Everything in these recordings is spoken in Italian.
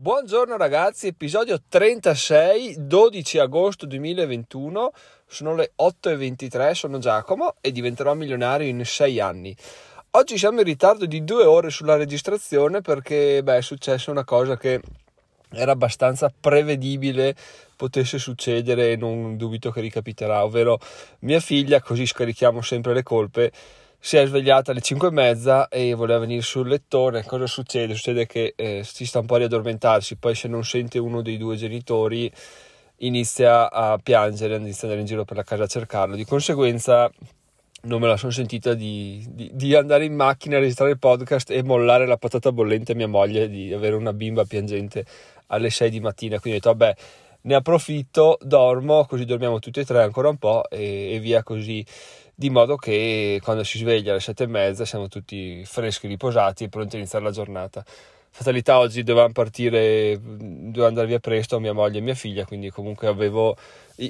Buongiorno ragazzi, episodio 36, 12 agosto 2021, sono le 8.23, sono Giacomo e diventerò milionario in 6 anni. Oggi siamo in ritardo di due ore sulla registrazione perché beh, è successa una cosa che era abbastanza prevedibile potesse succedere e non dubito che ricapiterà, ovvero mia figlia, così scarichiamo sempre le colpe, si è svegliata alle 5 e mezza e voleva venire sul lettone. Cosa succede? Succede che eh, si sta un po' a riaddormentarsi, poi se non sente uno dei due genitori inizia a piangere, inizia ad andare in giro per la casa a cercarlo. Di conseguenza non me la sono sentita di, di, di, andare in macchina a registrare il podcast e mollare la patata bollente a mia moglie di avere una bimba piangente alle 6 di mattina. Quindi ho detto, vabbè, ne approfitto, dormo, così dormiamo tutti e tre ancora un po' e, e via così di modo che quando si sveglia alle sette e mezza siamo tutti freschi, riposati e pronti a iniziare la giornata. Fatalità oggi dovevamo partire, dovevamo andare via presto mia moglie e mia figlia, quindi comunque avevo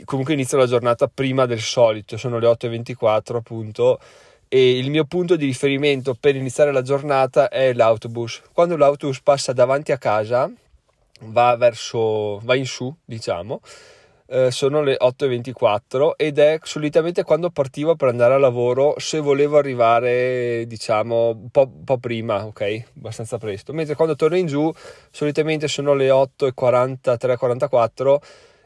comunque inizio la giornata prima del solito, sono le 8.24 appunto e il mio punto di riferimento per iniziare la giornata è l'autobus. Quando l'autobus passa davanti a casa, va verso va in su, diciamo, eh, sono le 8.24 ed è solitamente quando partivo per andare a lavoro se volevo arrivare diciamo un po', po', prima, ok? Abbastanza presto. Mentre quando torno in giù solitamente sono le 8.43-44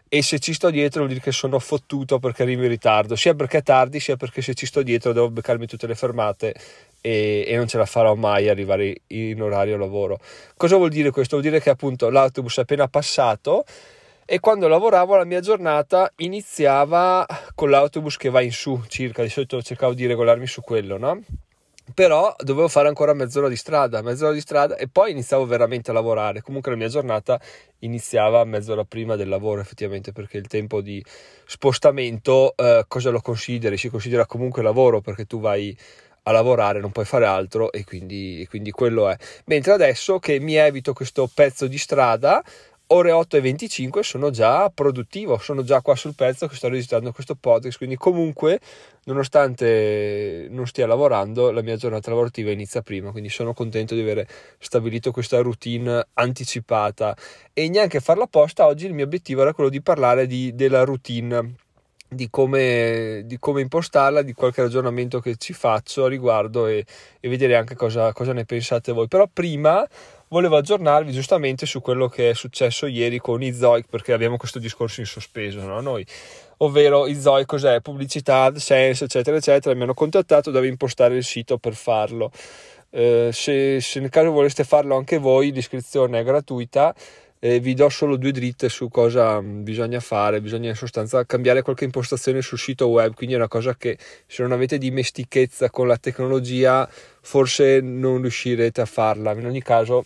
e se ci sto dietro vuol dire che sono fottuto perché arrivo in ritardo, sia perché è tardi sia perché se ci sto dietro devo beccarmi tutte le fermate e, e non ce la farò mai arrivare in orario lavoro. Cosa vuol dire questo? Vuol dire che appunto l'autobus è appena passato e quando lavoravo la mia giornata iniziava con l'autobus che va in su circa, di solito cercavo di regolarmi su quello, no? Però dovevo fare ancora mezz'ora di strada, mezz'ora di strada e poi iniziavo veramente a lavorare. Comunque la mia giornata iniziava mezz'ora prima del lavoro, effettivamente, perché il tempo di spostamento eh, cosa lo consideri? Si considera comunque lavoro perché tu vai a lavorare, non puoi fare altro e quindi, e quindi quello è. Mentre adesso che mi evito questo pezzo di strada, ore 8 e 25 sono già produttivo, sono già qua sul pezzo che sto registrando questo podcast, quindi comunque nonostante non stia lavorando la mia giornata lavorativa inizia prima, quindi sono contento di aver stabilito questa routine anticipata e neanche farla apposta, oggi il mio obiettivo era quello di parlare di, della routine. Di come, di come, impostarla, di qualche ragionamento che ci faccio a riguardo e, e vedere anche cosa, cosa ne pensate voi. Però prima volevo aggiornarvi giustamente su quello che è successo ieri con i Zoic perché abbiamo questo discorso in sospeso no? noi ovvero i Zoic cos'è? Pubblicità AdSense eccetera eccetera mi hanno contattato devo impostare il sito per farlo. Eh, se, se, nel caso voleste farlo anche voi l'iscrizione è gratuita eh, vi do solo due dritte su cosa bisogna fare. Bisogna in sostanza cambiare qualche impostazione sul sito web quindi è una cosa che se non avete dimestichezza con la tecnologia forse non riuscirete a farla. In ogni caso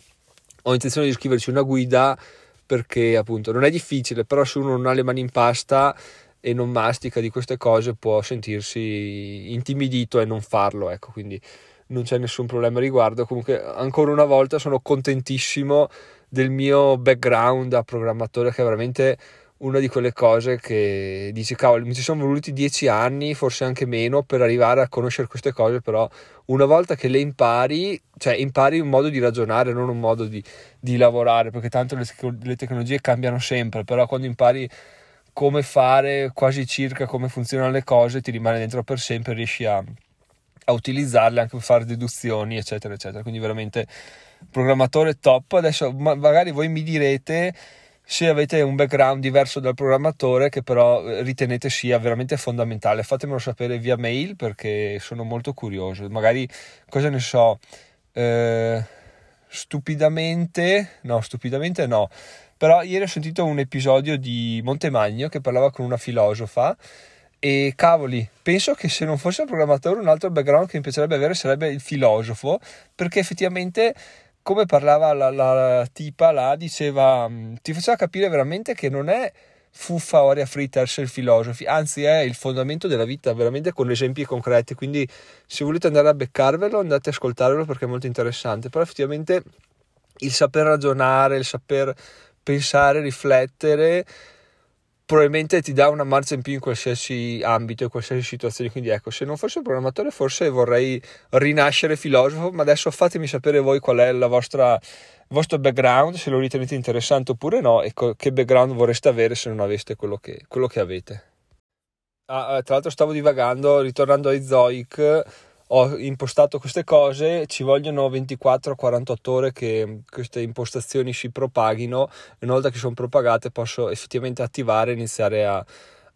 ho intenzione di scriverci una guida perché appunto non è difficile, però se uno non ha le mani in pasta e non mastica di queste cose può sentirsi intimidito e non farlo, ecco, quindi non c'è nessun problema riguardo. Comunque ancora una volta sono contentissimo del mio background da programmatore che è veramente una di quelle cose che dici cavolo mi ci sono voluti dieci anni forse anche meno per arrivare a conoscere queste cose però una volta che le impari cioè impari un modo di ragionare non un modo di, di lavorare perché tanto le, le, tecnologie cambiano sempre però quando impari come fare quasi circa come funzionano le cose ti rimane dentro per sempre riesci a, a utilizzarle anche per fare deduzioni eccetera eccetera. Quindi veramente programmatore top. Adesso magari voi mi direte se avete un background diverso dal programmatore che però eh, ritenete sia veramente fondamentale. Fatemelo sapere via mail perché sono molto curioso. Magari cosa ne so eh, stupidamente no stupidamente no. Però ieri ho sentito un episodio di Montemagno che parlava con una filosofa e cavoli, penso che se non fosse il programmatore un altro background che mi piacerebbe avere sarebbe il filosofo perché effettivamente come parlava la, la, tipa là, diceva, mm, ti faceva capire veramente che non è fuffa o aria fritta essere filosofi, anzi è il fondamento della vita, veramente con esempi concreti, quindi se volete andare a beccarvelo andate a ascoltarvelo perché è molto interessante, però effettivamente il saper ragionare, il saper pensare, riflettere, probabilmente ti dà una marcia in più in qualsiasi ambito, in qualsiasi situazione. Quindi ecco, se non fossi programmatore forse vorrei rinascere filosofo, ma adesso fatemi sapere voi qual è vostra, il vostro background, se lo ritenete interessante oppure no, e co- che background vorreste avere se non aveste quello che, quello che avete. Ah, tra l'altro stavo divagando, ritornando ai Zoic, ho impostato queste cose, ci vogliono 24-48 ore che queste impostazioni si propaghino e una volta che sono propagate posso effettivamente attivare e iniziare a,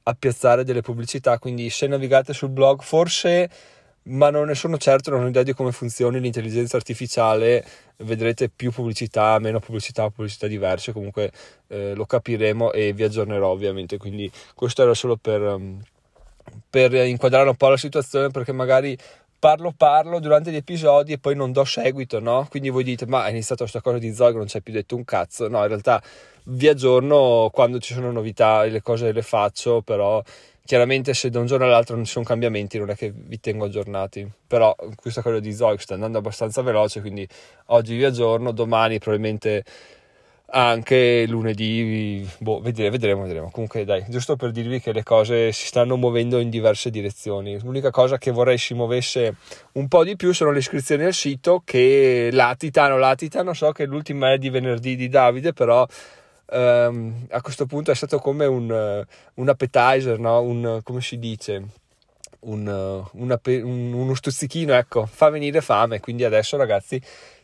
a piazzare delle pubblicità, quindi se navigate sul blog forse ma non ne sono certo, non ho idea di come funzioni l'intelligenza artificiale, vedrete più pubblicità, meno pubblicità, pubblicità diverse, comunque eh, lo capiremo e vi aggiornerò ovviamente, quindi questo era solo per, per inquadrare un po' la situazione perché magari parlo parlo durante gli episodi e poi non do seguito, no? Quindi voi dite, ma è iniziato questa cosa di Zog, non c'è più detto un cazzo. No, in realtà vi aggiorno quando ci sono novità, le cose le faccio, però chiaramente se da un giorno all'altro non ci sono cambiamenti non è che vi tengo aggiornati. Però questa cosa di Zog sta andando abbastanza veloce, quindi oggi vi aggiorno, domani probabilmente anche lunedì, boh, vedremo, vedremo, vedremo. Comunque, dai, giusto per dirvi che le cose si stanno muovendo in diverse direzioni. L'unica cosa che vorrei si muovesse un po' di più sono le iscrizioni al sito che latitano, latitano. So che l'ultima è di venerdì di Davide, però um, a questo punto è stato come un, un appetizer, no? Un, come si dice? Un, una, un, uno stuzzichino, ecco, fa venire fame. Quindi adesso, ragazzi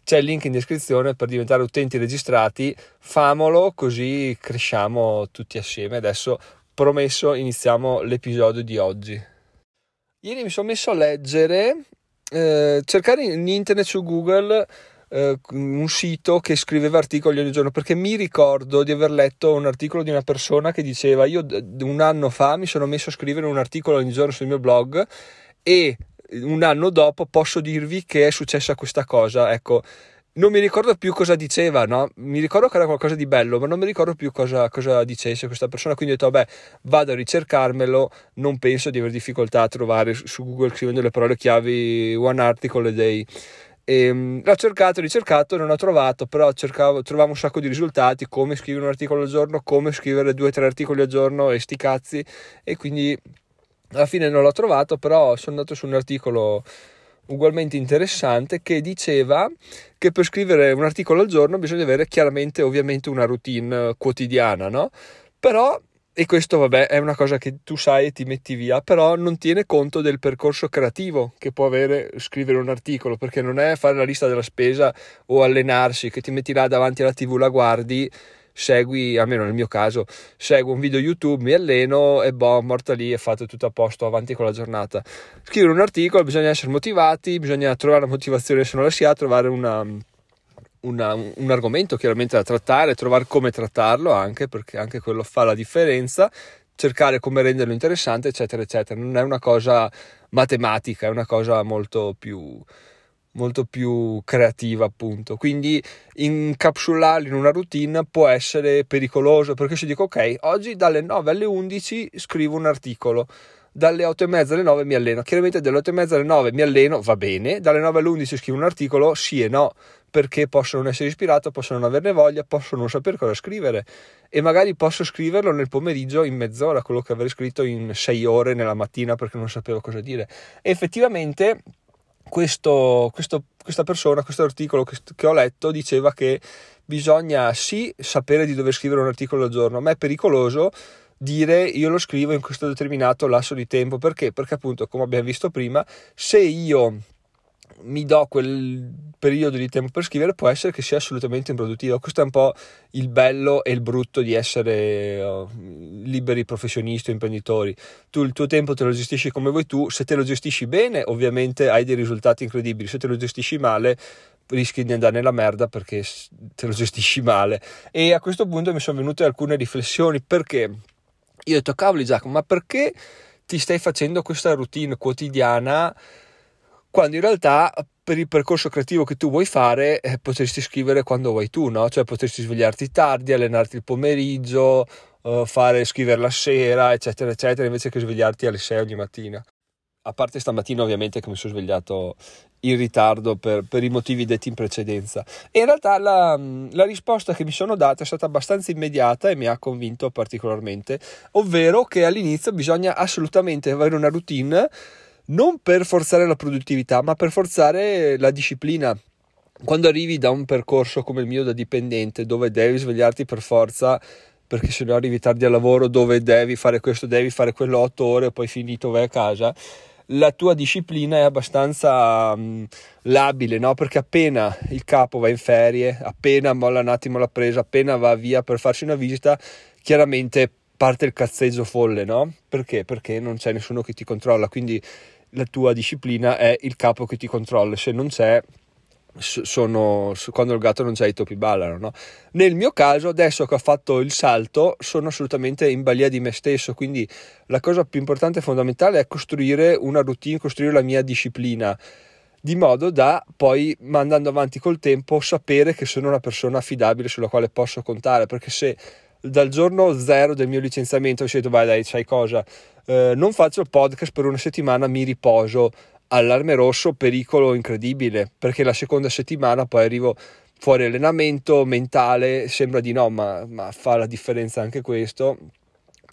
c'è il link in descrizione per diventare utenti registrati, famolo così cresciamo tutti assieme. Adesso promesso iniziamo l'episodio di oggi. Ieri mi sono messo a leggere, eh, cercare in internet su Google eh, un sito che scriveva articoli ogni giorno perché mi ricordo di aver letto un articolo di una persona che diceva io un anno fa mi sono messo a scrivere un articolo ogni giorno sul mio blog e un anno dopo posso dirvi che è successa questa cosa. Ecco, non mi ricordo più cosa diceva, no? Mi ricordo che era qualcosa di bello, ma non mi ricordo più cosa, cosa dicesse questa persona. Quindi ho detto, vabbè, vado a ricercarmelo. Non penso di aver difficoltà a trovare su Google scrivendo le parole chiavi one article a day. E, um, l'ho cercato, ricercato, non ho trovato, però cercavo, trovavo un sacco di risultati, come scrivere un articolo al giorno, come scrivere due o tre articoli al giorno e sti cazzi. E quindi alla fine non l'ho trovato, però sono andato su un articolo ugualmente interessante che diceva che per scrivere un articolo al giorno bisogna avere chiaramente ovviamente una routine quotidiana, no? Però e questo vabbè è una cosa che tu sai e ti metti via, però non tiene conto del percorso creativo che può avere scrivere un articolo, perché non è fare la lista della spesa o allenarsi che ti metti là davanti alla TV la guardi segui, almeno nel mio caso, seguo un video YouTube, mi alleno e boh, morta lì e fate tutto a posto, avanti con la giornata. Scrivere un articolo, bisogna essere motivati, bisogna trovare la motivazione se non la si ha, trovare una, una, un argomento chiaramente da trattare, trovare come trattarlo anche, perché anche quello fa la differenza, cercare come renderlo interessante, eccetera, eccetera. Non è una cosa matematica, è una cosa molto più molto più creativa appunto. Quindi incapsularli in una routine può essere pericoloso perché se dico ok oggi dalle 9 alle 11 scrivo un articolo dalle 8 e mezza alle 9 mi alleno chiaramente dalle 8 e mezza alle 9 mi alleno va bene dalle 9 alle 11 scrivo un articolo sì e no perché posso non essere ispirato posso non averne voglia posso non sapere cosa scrivere. E magari posso scriverlo nel pomeriggio in mezz'ora quello che avrei scritto in 6 ore nella mattina perché non sapevo cosa dire. E effettivamente questo, questo, questa persona, questo articolo che, che, ho letto diceva che bisogna sì sapere di dover scrivere un articolo al giorno, ma è pericoloso dire io lo scrivo in questo determinato lasso di tempo perché? Perché appunto come abbiamo visto prima, se io mi do quel periodo di tempo per scrivere può essere che sia assolutamente improduttivo. Questo è un po' il bello e il brutto di essere uh, liberi professionisti o imprenditori. Tu il tuo tempo te lo gestisci come vuoi tu, se te lo gestisci bene ovviamente hai dei risultati incredibili, se te lo gestisci male rischi di andare nella merda perché te lo gestisci male. E a questo punto mi sono venute alcune riflessioni perché io ho detto cavoli Giacomo, ma perché ti stai facendo questa routine quotidiana? Quando in realtà per il percorso creativo che tu vuoi fare eh, potresti scrivere quando vuoi tu, no? Cioè potresti svegliarti tardi, allenarti il pomeriggio, eh, fare, scrivere la sera, eccetera, eccetera, invece che svegliarti alle 6 ogni mattina. A parte stamattina ovviamente che mi sono svegliato in ritardo per, per, i motivi detti in precedenza. E in realtà la, la, risposta che mi sono data è stata abbastanza immediata e mi ha convinto particolarmente, ovvero che all'inizio bisogna assolutamente avere una routine non per forzare la produttività, ma per forzare la disciplina. Quando arrivi da un percorso come il mio da dipendente, dove devi svegliarti per forza perché se no arrivi tardi al lavoro, dove devi fare questo, devi fare quello 8 ore, poi finito vai a casa la tua disciplina è abbastanza um, labile, no? Perché appena il capo va in ferie, appena molla un attimo la presa, appena va via per farsi una visita, chiaramente parte il cazzeggio folle, no? Perché? Perché non c'è nessuno che ti controlla, quindi la tua disciplina è il capo che ti controlla, se non c'è sono quando il gatto non c'è i topi ballano no? nel mio caso adesso che ho fatto il salto sono assolutamente in balia di me stesso. Quindi la cosa più importante e fondamentale è costruire una routine costruire la mia disciplina. Di modo da poi andando avanti col tempo sapere che sono una persona affidabile sulla quale posso contare. Perché se dal giorno zero del mio licenziamento ho detto vai dai sai cosa eh, non faccio il podcast per una settimana mi riposo. Allarme rosso, pericolo incredibile, perché la seconda settimana poi arrivo fuori allenamento mentale, sembra di no, ma, ma fa la differenza anche questo.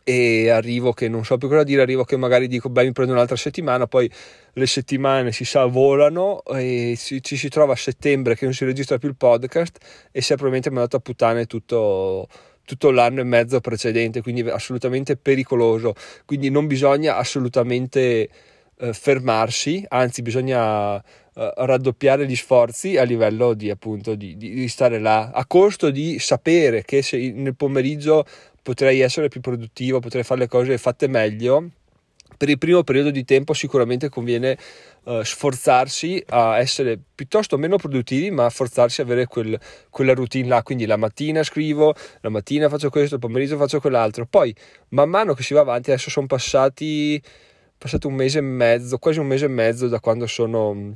E arrivo che non so più cosa dire, arrivo che magari dico beh mi prendo un'altra settimana, poi le settimane si sa volano e ci, ci si trova a settembre che non si registra più il podcast e si è probabilmente mandato a puttane tutto, tutto l'anno e mezzo precedente, quindi assolutamente pericoloso, quindi non bisogna assolutamente eh, fermarsi, anzi bisogna eh, raddoppiare gli sforzi a livello di appunto di, di, di, stare là, a costo di sapere che se nel pomeriggio potrei essere più produttivo, potrei fare le cose fatte meglio. Per il primo periodo di tempo sicuramente conviene uh, sforzarsi a essere piuttosto meno produttivi, ma sforzarsi a avere quel, quella routine là. Quindi la mattina scrivo, la mattina faccio questo, il pomeriggio faccio quell'altro. Poi, man mano che si va avanti, adesso sono passati passato un mese e mezzo, quasi un mese e mezzo da quando sono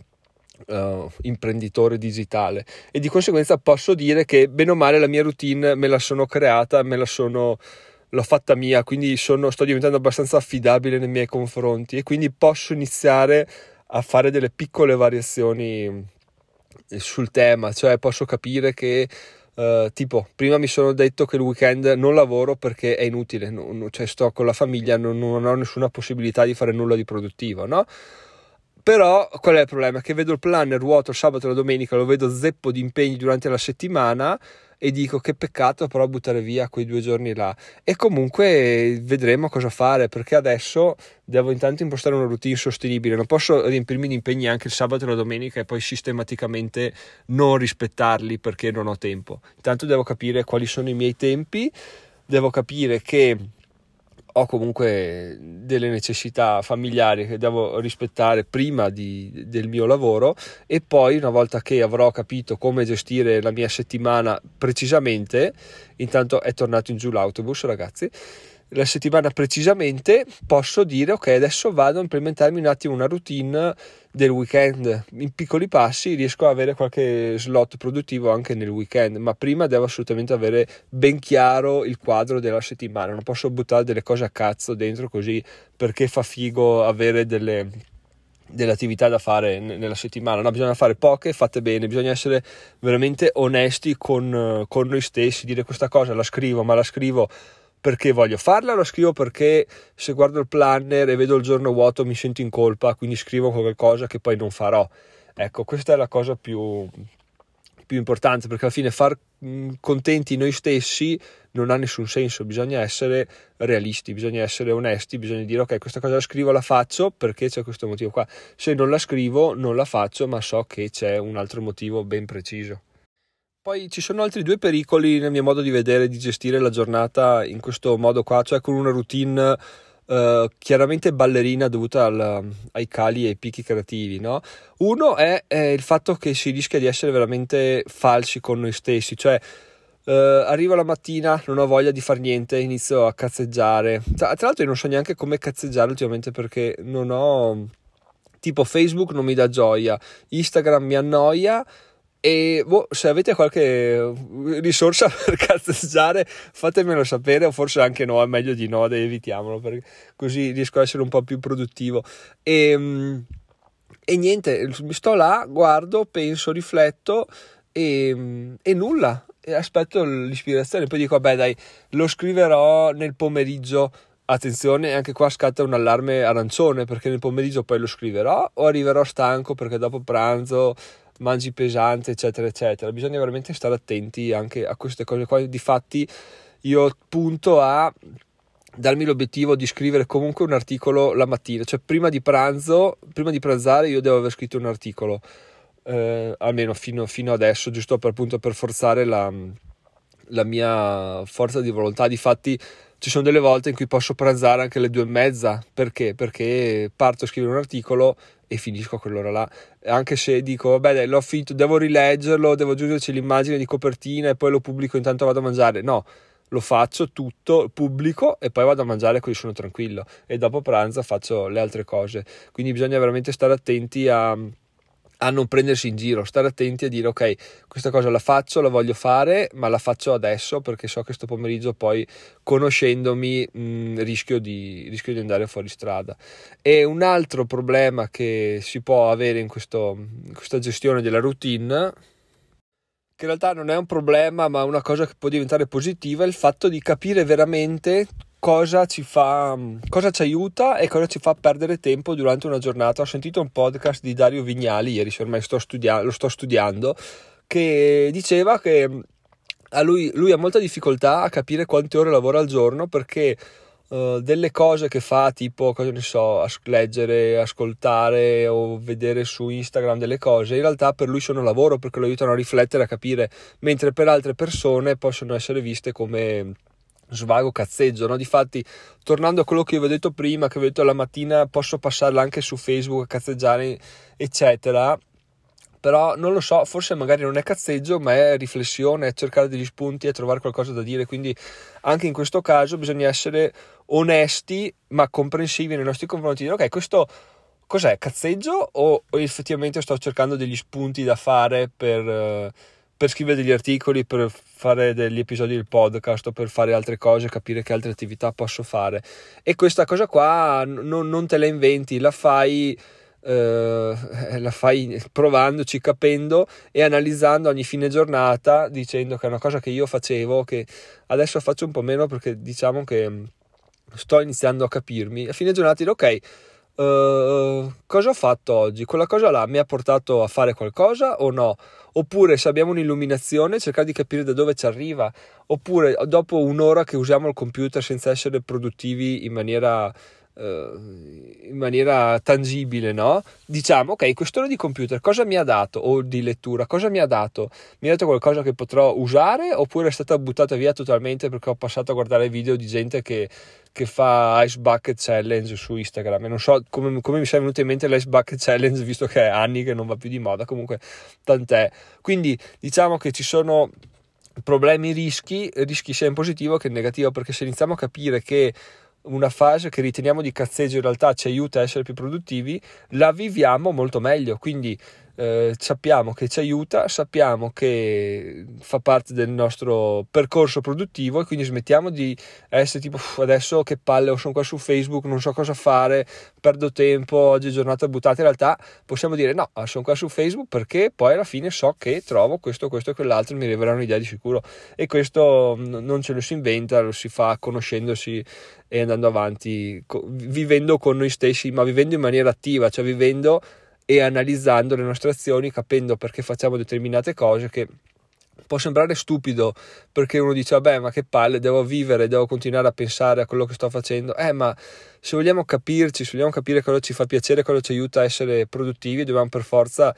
Uh, imprenditore digitale e di conseguenza posso dire che bene o male la mia routine me la sono creata, me la sono l'ho fatta mia, quindi sono, sto diventando abbastanza affidabile nei miei confronti e quindi posso iniziare a fare delle piccole variazioni sul tema, cioè posso capire che Uh, tipo, prima mi sono detto che il weekend non lavoro perché è inutile, non, cioè sto con la famiglia, non, non, ho nessuna possibilità di fare nulla di produttivo, no? Però qual è il problema? Che vedo il planner vuoto sabato e la domenica, lo vedo zeppo di impegni durante la settimana e dico che peccato però buttare via quei due giorni là. E comunque vedremo cosa fare perché adesso devo intanto impostare una routine sostenibile. Non posso riempirmi di impegni anche il sabato e la domenica e poi sistematicamente non rispettarli perché non ho tempo. Intanto devo capire quali sono i miei tempi devo capire che ho comunque delle necessità familiari che devo rispettare prima di, del mio lavoro e poi una volta che avrò capito come gestire la mia settimana precisamente, intanto è tornato in giù l'autobus ragazzi, la settimana precisamente posso dire ok adesso vado a implementarmi un attimo una routine del weekend. In piccoli passi riesco a avere qualche slot produttivo anche nel weekend ma prima devo assolutamente avere ben chiaro il quadro della settimana. Non posso buttare delle cose a cazzo dentro così perché fa figo avere delle delle attività da fare nella settimana, no, bisogna fare poche, fatte bene, bisogna essere veramente onesti con, con noi stessi, dire questa cosa la scrivo, ma la scrivo perché voglio farla, lo scrivo perché se guardo il planner e vedo il giorno vuoto mi sento in colpa, quindi scrivo qualcosa che poi non farò. Ecco, questa è la cosa più, più importante perché alla fine far contenti noi stessi non ha nessun senso, bisogna essere realisti, bisogna essere onesti, bisogna dire ok questa cosa la scrivo, la faccio perché c'è questo motivo qua, se non la scrivo non la faccio ma so che c'è un altro motivo ben preciso. Poi ci sono altri due pericoli nel mio modo di vedere di gestire la giornata in questo modo qua, cioè con una routine uh, chiaramente ballerina dovuta al, ai cali e ai picchi creativi. No? Uno è, è, il fatto che si rischia di essere veramente falsi con noi stessi, cioè uh, arrivo la mattina, non ho voglia di fare niente, inizio a cazzeggiare. Tra, tra l'altro io non so neanche come cazzeggiare ultimamente perché non ho... tipo Facebook non mi dà gioia, Instagram mi annoia e boh, se avete qualche risorsa per cazzeggiare, fatemelo sapere, o forse anche no, è meglio di no, evitiamolo, perché così riesco a essere un po' più produttivo. E, ehm, e niente, sto là, guardo, penso, rifletto e, e nulla, e aspetto l'ispirazione, poi dico vabbè dai, lo scriverò nel pomeriggio, attenzione, anche qua scatta un allarme arancione perché nel pomeriggio poi lo scriverò o arriverò stanco perché dopo pranzo mangi pesante, eccetera, eccetera. Bisogna veramente stare attenti anche a queste cose qua. Difatti, io punto a darmi l'obiettivo di scrivere comunque un articolo la mattina, cioè prima di pranzo, prima di pranzare io devo aver scritto un articolo, eh, almeno fino, fino, adesso, giusto per, appunto, per forzare la, la mia forza di volontà. Difatti ci sono delle volte in cui posso pranzare anche alle due e mezza, perché? Perché parto a scrivere un articolo e finisco quell'ora là, anche se dico vabbè dai l'ho finito, devo rileggerlo, devo aggiungerci l'immagine di copertina e poi lo pubblico intanto vado a mangiare, no, lo faccio tutto, pubblico e poi vado a mangiare così sono tranquillo. E dopo pranzo faccio le altre cose. Quindi bisogna veramente stare attenti a, a non prendersi in giro, stare attenti a dire ok, questa cosa la faccio, la voglio fare, ma la faccio adesso perché so che sto pomeriggio poi conoscendomi mh, rischio, di, rischio di andare fuori strada. E un altro problema che si può avere in, questo, in questa gestione della routine che in realtà non è un problema, ma una cosa che può diventare positiva, è il fatto di capire veramente cosa ci fa, cosa ci aiuta e cosa ci fa perdere tempo durante una giornata. Ho sentito un podcast di Dario Vignali, ieri ormai sto studia- lo sto studiando, che diceva che a lui, lui ha molta difficoltà a capire quante ore lavora al giorno perché Uh, delle cose che fa, tipo, cosa ne so, as- leggere, ascoltare o vedere su Instagram delle cose, in realtà per lui sono lavoro perché lo aiutano a riflettere, a capire, mentre per altre persone possono essere viste come svago cazzeggio, no? Difatti, tornando a quello che vi ho detto prima, che vi ho detto la mattina posso passarla anche su Facebook a cazzeggiare, eccetera, però non lo so, forse magari non è cazzeggio, ma è riflessione, è cercare degli spunti e trovare qualcosa da dire, quindi anche in questo caso bisogna essere onesti ma comprensivi nei nostri confronti, ok, questo cos'è, cazzeggio? O, o effettivamente sto cercando degli spunti da fare per, per, scrivere degli articoli, per fare degli episodi del podcast o per fare altre cose, capire che altre attività posso fare e questa cosa qua non, non te la inventi, la fai eh, la fai provandoci, capendo e analizzando ogni fine giornata, dicendo che è una cosa che io facevo, che adesso faccio un po' meno perché diciamo che sto iniziando a capirmi. A fine giornata dire ok. Uh, cosa ho fatto oggi? Quella cosa là mi ha portato a fare qualcosa o no? Oppure se abbiamo un'illuminazione cercare di capire da dove ci arriva, oppure dopo un'ora che usiamo il computer senza essere produttivi in maniera eh, in maniera tangibile, no? Diciamo, ok, quest'ora di computer cosa mi ha dato o di lettura, cosa mi ha dato? Mi ha dato qualcosa che potrò usare oppure è stata buttata via totalmente perché ho passato a guardare video di gente che, che fa Ice Bucket Challenge su Instagram e non so come, come mi sia venuto in mente l'Ice Bucket Challenge visto che è anni che non va più di moda, comunque tant'è. Quindi diciamo che ci sono problemi, rischi, rischi sia in positivo che in negativo perché se iniziamo a capire che una fase che riteniamo di cazzeggio in realtà ci aiuta a essere più produttivi, la viviamo molto meglio. Quindi eh, sappiamo che ci aiuta, sappiamo che fa parte del nostro percorso produttivo e quindi smettiamo di essere tipo adesso che palle, sono qua su Facebook, non so cosa fare, perdo tempo, oggi è giornata buttata. In realtà possiamo dire no, ah, sono qua su Facebook perché poi alla fine so che trovo questo, questo e quell'altro mi rivelerà un'idea di sicuro. E questo non ce lo si inventa, lo si fa conoscendosi e andando avanti, vivendo con noi stessi, ma vivendo in maniera attiva, cioè vivendo e analizzando le nostre azioni, capendo perché facciamo determinate cose che può sembrare stupido perché uno dice vabbè ma che palle devo vivere devo continuare a pensare a quello che sto facendo. Eh ma se vogliamo capirci se vogliamo capire cosa ci fa piacere cosa ci aiuta a essere produttivi dobbiamo per forza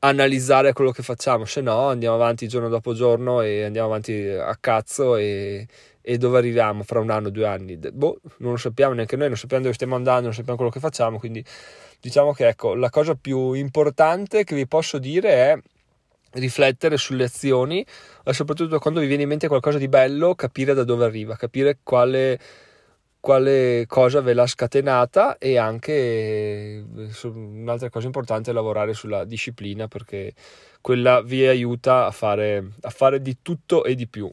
analizzare quello che facciamo se no andiamo avanti giorno dopo giorno e andiamo avanti a cazzo e, e dove arriviamo fra un anno due anni? Boh non lo sappiamo neanche noi non sappiamo dove stiamo andando non sappiamo quello che facciamo quindi diciamo che ecco, la cosa più importante che vi posso dire è riflettere sulle azioni soprattutto quando vi viene in mente qualcosa di bello capire da dove arriva, capire quale, quale cosa ve l'ha scatenata e anche un'altra cosa importante è lavorare sulla disciplina perché quella vi aiuta a fare, a fare di tutto e di più.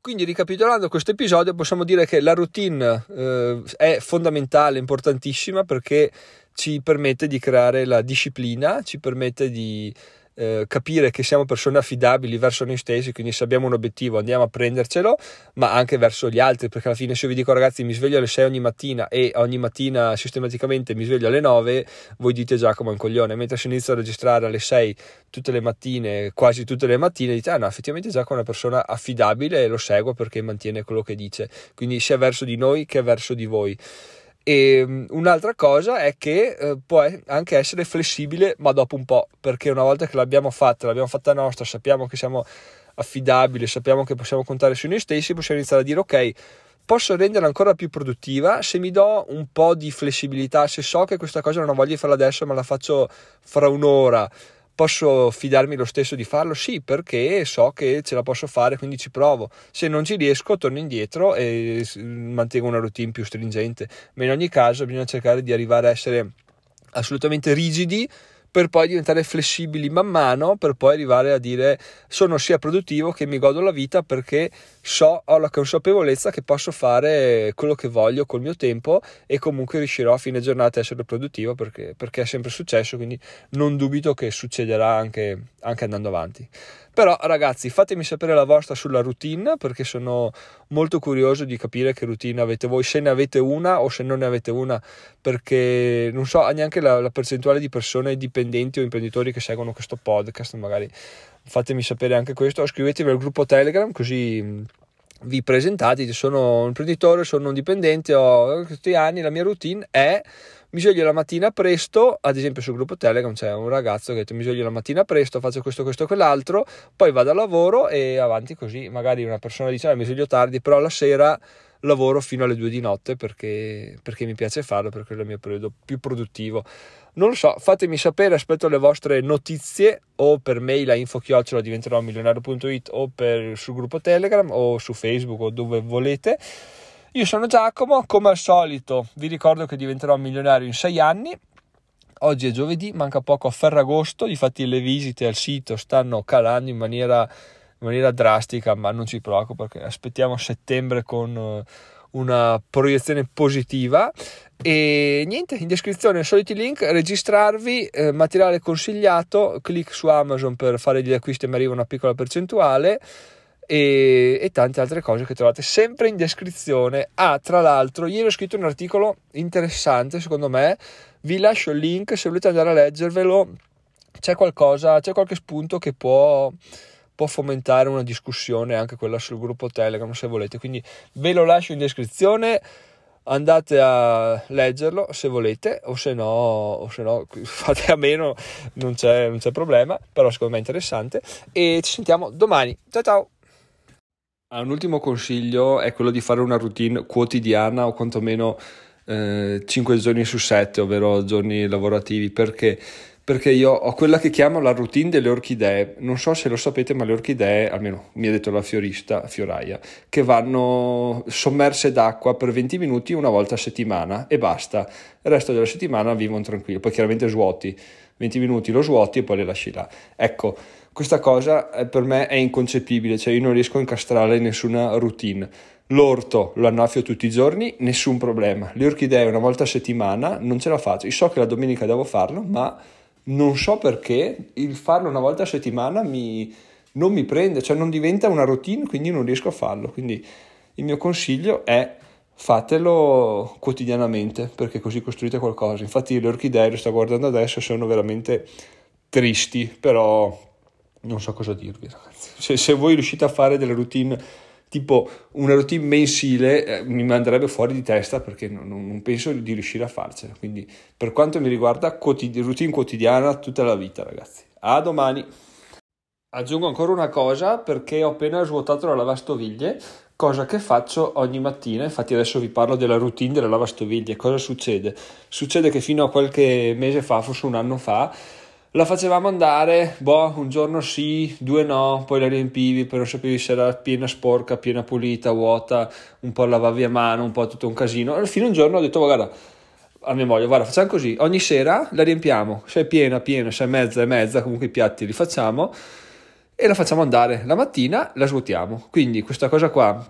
Quindi ricapitolando questo episodio possiamo dire che la routine eh, è fondamentale, importantissima perché ci permette di creare la disciplina, ci permette di eh, capire che siamo persone affidabili verso noi stessi, quindi se abbiamo un obiettivo andiamo a prendercelo, ma anche verso gli altri, perché alla fine se io vi dico ragazzi mi sveglio alle 6 ogni mattina e ogni mattina sistematicamente mi sveglio alle 9, voi dite Giacomo è un coglione, mentre se inizio a registrare alle 6 tutte le mattine, quasi tutte le mattine, dite ah no, effettivamente Giacomo è una persona affidabile e lo seguo perché mantiene quello che dice, quindi sia verso di noi che verso di voi. E um, un'altra cosa è che eh, può anche essere flessibile, ma dopo un po', perché una volta che l'abbiamo fatta, l'abbiamo fatta nostra, sappiamo che siamo affidabili, sappiamo che possiamo contare su noi stessi, possiamo iniziare a dire ok, posso renderla ancora più produttiva? Se mi do un po' di flessibilità, se so che questa cosa non ho voglia di farla adesso, ma la faccio fra un'ora Posso fidarmi lo stesso di farlo? Sì, perché so che ce la posso fare, quindi ci provo. Se non ci riesco, torno indietro e mantengo una routine più stringente. Ma in ogni caso bisogna cercare di arrivare a essere assolutamente rigidi per poi diventare flessibili man mano, per poi arrivare a dire sono sia produttivo che mi godo la vita perché so, ho la consapevolezza che posso fare quello che voglio col mio tempo e comunque riuscirò a fine giornata a essere produttivo perché, perché è sempre successo, quindi non dubito che succederà anche, anche andando avanti. Però ragazzi fatemi sapere la vostra sulla routine perché sono molto curioso di capire che routine avete voi, se ne avete una o se non ne avete una, perché non so neanche la, la percentuale di persone dipendenti o imprenditori che seguono questo podcast, magari fatemi sapere anche questo, scrivetevi al gruppo Telegram così vi presentate, sono un imprenditore, sono un dipendente, ho questi anni, la mia routine è mi sveglio la mattina presto, ad esempio sul gruppo Telegram c'è un ragazzo che detto mi sveglio la mattina presto, faccio questo, questo, quell'altro, poi vado al lavoro e avanti così, magari una persona dice ah, mi sveglio tardi, però la sera lavoro fino alle due di notte perché, perché mi piace farlo, perché è il mio periodo più produttivo. Non lo so, fatemi sapere, aspetto le vostre notizie o per mail a info-chiocciola diventerò milionario.it o per, sul gruppo Telegram o su Facebook o dove volete. Io sono Giacomo, come al solito vi ricordo che diventerò milionario in sei anni. Oggi è giovedì, manca poco a Ferragosto, infatti le visite al sito stanno calando in maniera, maniera drastica, ma non ci preoccupo perché aspettiamo settembre con uh, una proiezione positiva. E niente, in descrizione soliti link, registrarvi, eh, materiale consigliato, clic su Amazon per fare gli acquisti e mi arriva una piccola percentuale e, e, tante altre cose che trovate sempre in descrizione. Ah, tra l'altro, ieri ho scritto un articolo interessante, secondo me. Vi lascio il link se volete andare a leggervelo. C'è qualcosa, c'è qualche spunto che può, può fomentare una discussione, anche quella sul gruppo Telegram, se volete. Quindi ve lo lascio in descrizione andate a leggerlo se volete o se no, o se no fate a meno non c'è, non c'è problema però secondo me è interessante e ci sentiamo domani ciao ciao Ah, un ultimo consiglio è quello di fare una routine quotidiana o quantomeno eh, 5 giorni su 7, ovvero giorni lavorativi, perché? Perché io ho quella che chiamo la routine delle orchidee, non so se lo sapete, ma le orchidee, almeno mi ha detto la fiorista, fioraia, che vanno sommerse d'acqua per 20 minuti una volta a settimana e basta. Il resto della settimana vivono tranquillo, poi chiaramente svuoti, 20 minuti lo svuoti e poi le lasci là. Ecco, questa cosa eh, per me è inconcepibile, cioè io non riesco a incastrare nessuna routine. L'orto lo annaffio tutti i giorni, nessun problema. Le orchidee una volta a settimana non ce la faccio. Io so che la domenica devo farlo, ma non so perché il farlo una volta a settimana mi, non mi prende, cioè non diventa una routine, quindi non riesco a farlo. Quindi il mio consiglio è fatelo quotidianamente perché così costruite qualcosa. Infatti le orchidee, le sto guardando adesso, sono veramente tristi, però non so cosa dirvi ragazzi. Se, se, voi riuscite a fare delle routine tipo una routine mensile eh, mi manderebbe fuori di testa perché non, non, penso di riuscire a farcela. Quindi per quanto mi riguarda quotidi- routine quotidiana tutta la vita ragazzi. A domani. Aggiungo ancora una cosa perché ho appena svuotato la lavastoviglie, cosa che faccio ogni mattina. Infatti adesso vi parlo della routine della lavastoviglie. Cosa succede? Succede che fino a qualche mese fa, forse un anno fa, la facevamo andare, boh, un giorno sì, due no, poi la riempivi, però sapevi se era piena sporca, piena pulita, vuota, un po' lavavi a mano, un po' tutto un casino. Alla fine un giorno ho detto, guarda, a mia moglie, guarda, facciamo così, ogni sera la riempiamo, se è piena, piena, se è mezza, è mezza, comunque i piatti li facciamo e la facciamo andare. La mattina la svuotiamo. Quindi questa cosa qua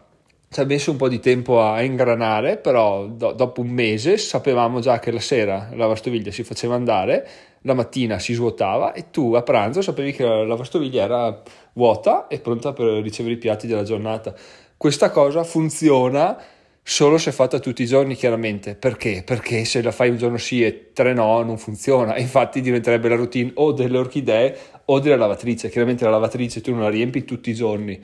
ci ha messo un po' di tempo a ingranare, però do- dopo un mese sapevamo già che la sera la lavastoviglie si faceva andare, la mattina si svuotava e tu a pranzo sapevi che la lavastoviglie era vuota e pronta per ricevere i piatti della giornata. Questa cosa funziona solo se fatta tutti i giorni, chiaramente. Perché? Perché se la fai un giorno sì e tre no, non funziona. Infatti diventerebbe la routine o delle orchidee o della lavatrice. Chiaramente la lavatrice tu non la riempi tutti i giorni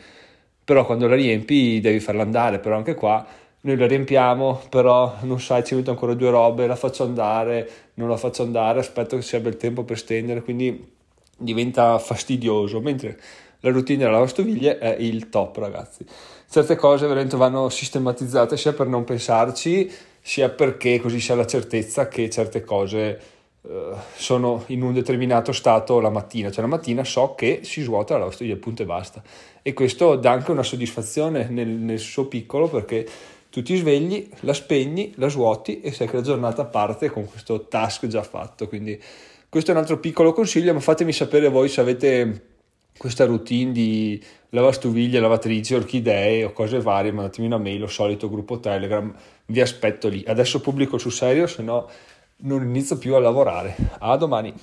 però quando la riempi devi farla andare, però anche qua noi la riempiamo, però non sai, ci metto ancora due robe, la faccio andare, non la faccio andare, aspetto che sia bel tempo per stendere, quindi diventa fastidioso, mentre la routine della lavastoviglie è il top ragazzi. Certe cose veramente vanno sistematizzate sia per non pensarci, sia perché così si ha la certezza che certe cose Uh, sono in un determinato stato la mattina, cioè la mattina so che si svuota la lavastoviglie, punto e basta. E questo dà anche una soddisfazione nel, nel, suo piccolo perché tu ti svegli, la spegni, la svuoti e sai che la giornata parte con questo task già fatto. Quindi questo è un altro piccolo consiglio, ma fatemi sapere voi se avete questa routine di lavastoviglie, lavatrici, orchidee o cose varie, mandatemi una mail o solito gruppo Telegram, vi aspetto lì. Adesso pubblico sul serio, se no non inizio più a lavorare. A domani.